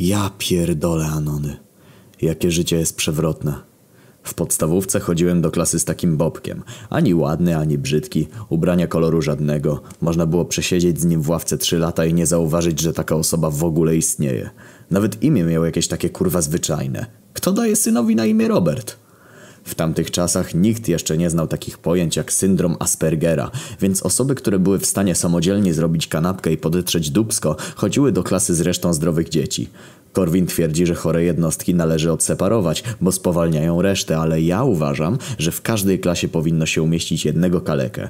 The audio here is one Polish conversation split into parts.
Ja pierdolę Anony. Jakie życie jest przewrotne. W podstawówce chodziłem do klasy z takim bobkiem. Ani ładny, ani brzydki, ubrania koloru żadnego. Można było przesiedzieć z nim w ławce trzy lata i nie zauważyć, że taka osoba w ogóle istnieje. Nawet imię miał jakieś takie kurwa zwyczajne. Kto daje synowi na imię Robert? W tamtych czasach nikt jeszcze nie znał takich pojęć jak syndrom Aspergera, więc osoby, które były w stanie samodzielnie zrobić kanapkę i podetrzeć dubsko, chodziły do klasy z resztą zdrowych dzieci. Korwin twierdzi, że chore jednostki należy odseparować, bo spowalniają resztę, ale ja uważam, że w każdej klasie powinno się umieścić jednego kalekę.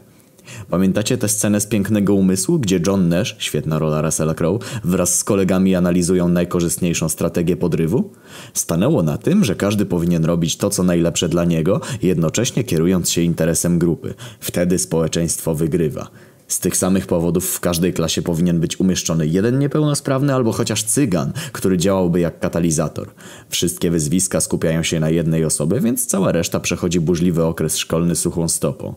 Pamiętacie tę scenę z Pięknego Umysłu, gdzie John Nash, świetna rola Russella Crowe, wraz z kolegami analizują najkorzystniejszą strategię podrywu? Stanęło na tym, że każdy powinien robić to, co najlepsze dla niego, jednocześnie kierując się interesem grupy. Wtedy społeczeństwo wygrywa. Z tych samych powodów w każdej klasie powinien być umieszczony jeden niepełnosprawny albo chociaż cygan, który działałby jak katalizator. Wszystkie wyzwiska skupiają się na jednej osobie, więc cała reszta przechodzi burzliwy okres szkolny suchą stopą.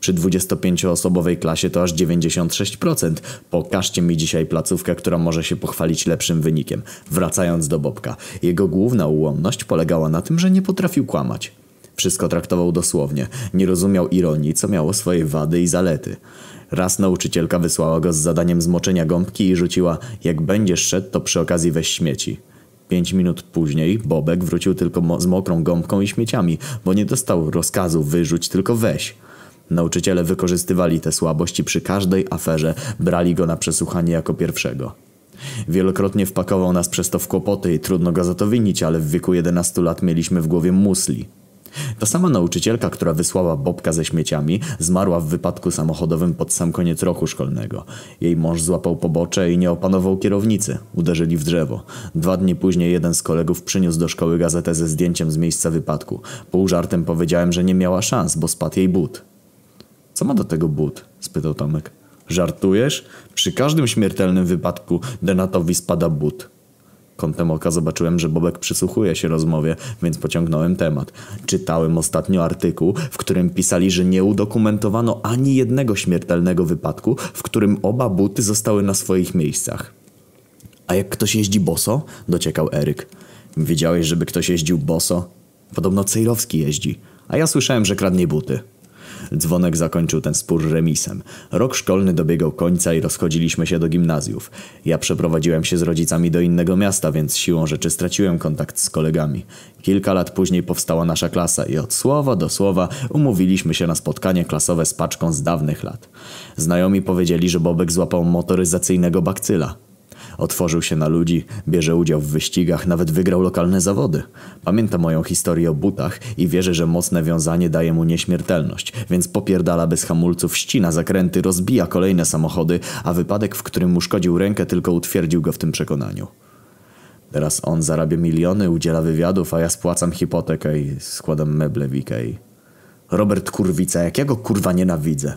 Przy 25-osobowej klasie to aż 96%. Pokażcie mi dzisiaj placówkę, która może się pochwalić lepszym wynikiem. Wracając do Bobka. Jego główna ułomność polegała na tym, że nie potrafił kłamać. Wszystko traktował dosłownie. Nie rozumiał ironii, co miało swoje wady i zalety. Raz nauczycielka wysłała go z zadaniem zmoczenia gąbki i rzuciła jak będziesz szedł, to przy okazji weź śmieci. Pięć minut później Bobek wrócił tylko mo z mokrą gąbką i śmieciami, bo nie dostał rozkazu wyrzuć, tylko weź. Nauczyciele wykorzystywali tę słabość i przy każdej aferze brali go na przesłuchanie jako pierwszego. Wielokrotnie wpakował nas przez to w kłopoty i trudno go za to winić, ale w wieku 11 lat mieliśmy w głowie musli. Ta sama nauczycielka, która wysłała Bobka ze śmieciami, zmarła w wypadku samochodowym pod sam koniec roku szkolnego. Jej mąż złapał pobocze i nie opanował kierownicy. Uderzyli w drzewo. Dwa dni później jeden z kolegów przyniósł do szkoły gazetę ze zdjęciem z miejsca wypadku. Pół żartem powiedziałem, że nie miała szans, bo spadł jej but. Co ma do tego but? spytał Tomek. Żartujesz? Przy każdym śmiertelnym wypadku Denatowi spada but. Kątem oka zobaczyłem, że Bobek przysłuchuje się rozmowie, więc pociągnąłem temat. Czytałem ostatnio artykuł, w którym pisali, że nie udokumentowano ani jednego śmiertelnego wypadku, w którym oba buty zostały na swoich miejscach. A jak ktoś jeździ boso? Dociekał Eryk. Wiedziałeś, żeby ktoś jeździł boso? Podobno Cejrowski jeździ, a ja słyszałem, że kradnie buty. Dzwonek zakończył ten spór remisem. Rok szkolny dobiegał końca i rozchodziliśmy się do gimnazjów. Ja przeprowadziłem się z rodzicami do innego miasta, więc siłą rzeczy straciłem kontakt z kolegami. Kilka lat później powstała nasza klasa i od słowa do słowa umówiliśmy się na spotkanie klasowe z paczką z dawnych lat. Znajomi powiedzieli, że Bobek złapał motoryzacyjnego bakcyla. Otworzył się na ludzi, bierze udział w wyścigach, nawet wygrał lokalne zawody. Pamięta moją historię o butach i wierzy, że mocne wiązanie daje mu nieśmiertelność, więc popierdala bez hamulców, ścina zakręty, rozbija kolejne samochody, a wypadek, w którym mu szkodził rękę, tylko utwierdził go w tym przekonaniu. Teraz on zarabia miliony, udziela wywiadów, a ja spłacam hipotekę i składam meble w Ikei. Robert Kurwica, jak ja go kurwa nienawidzę.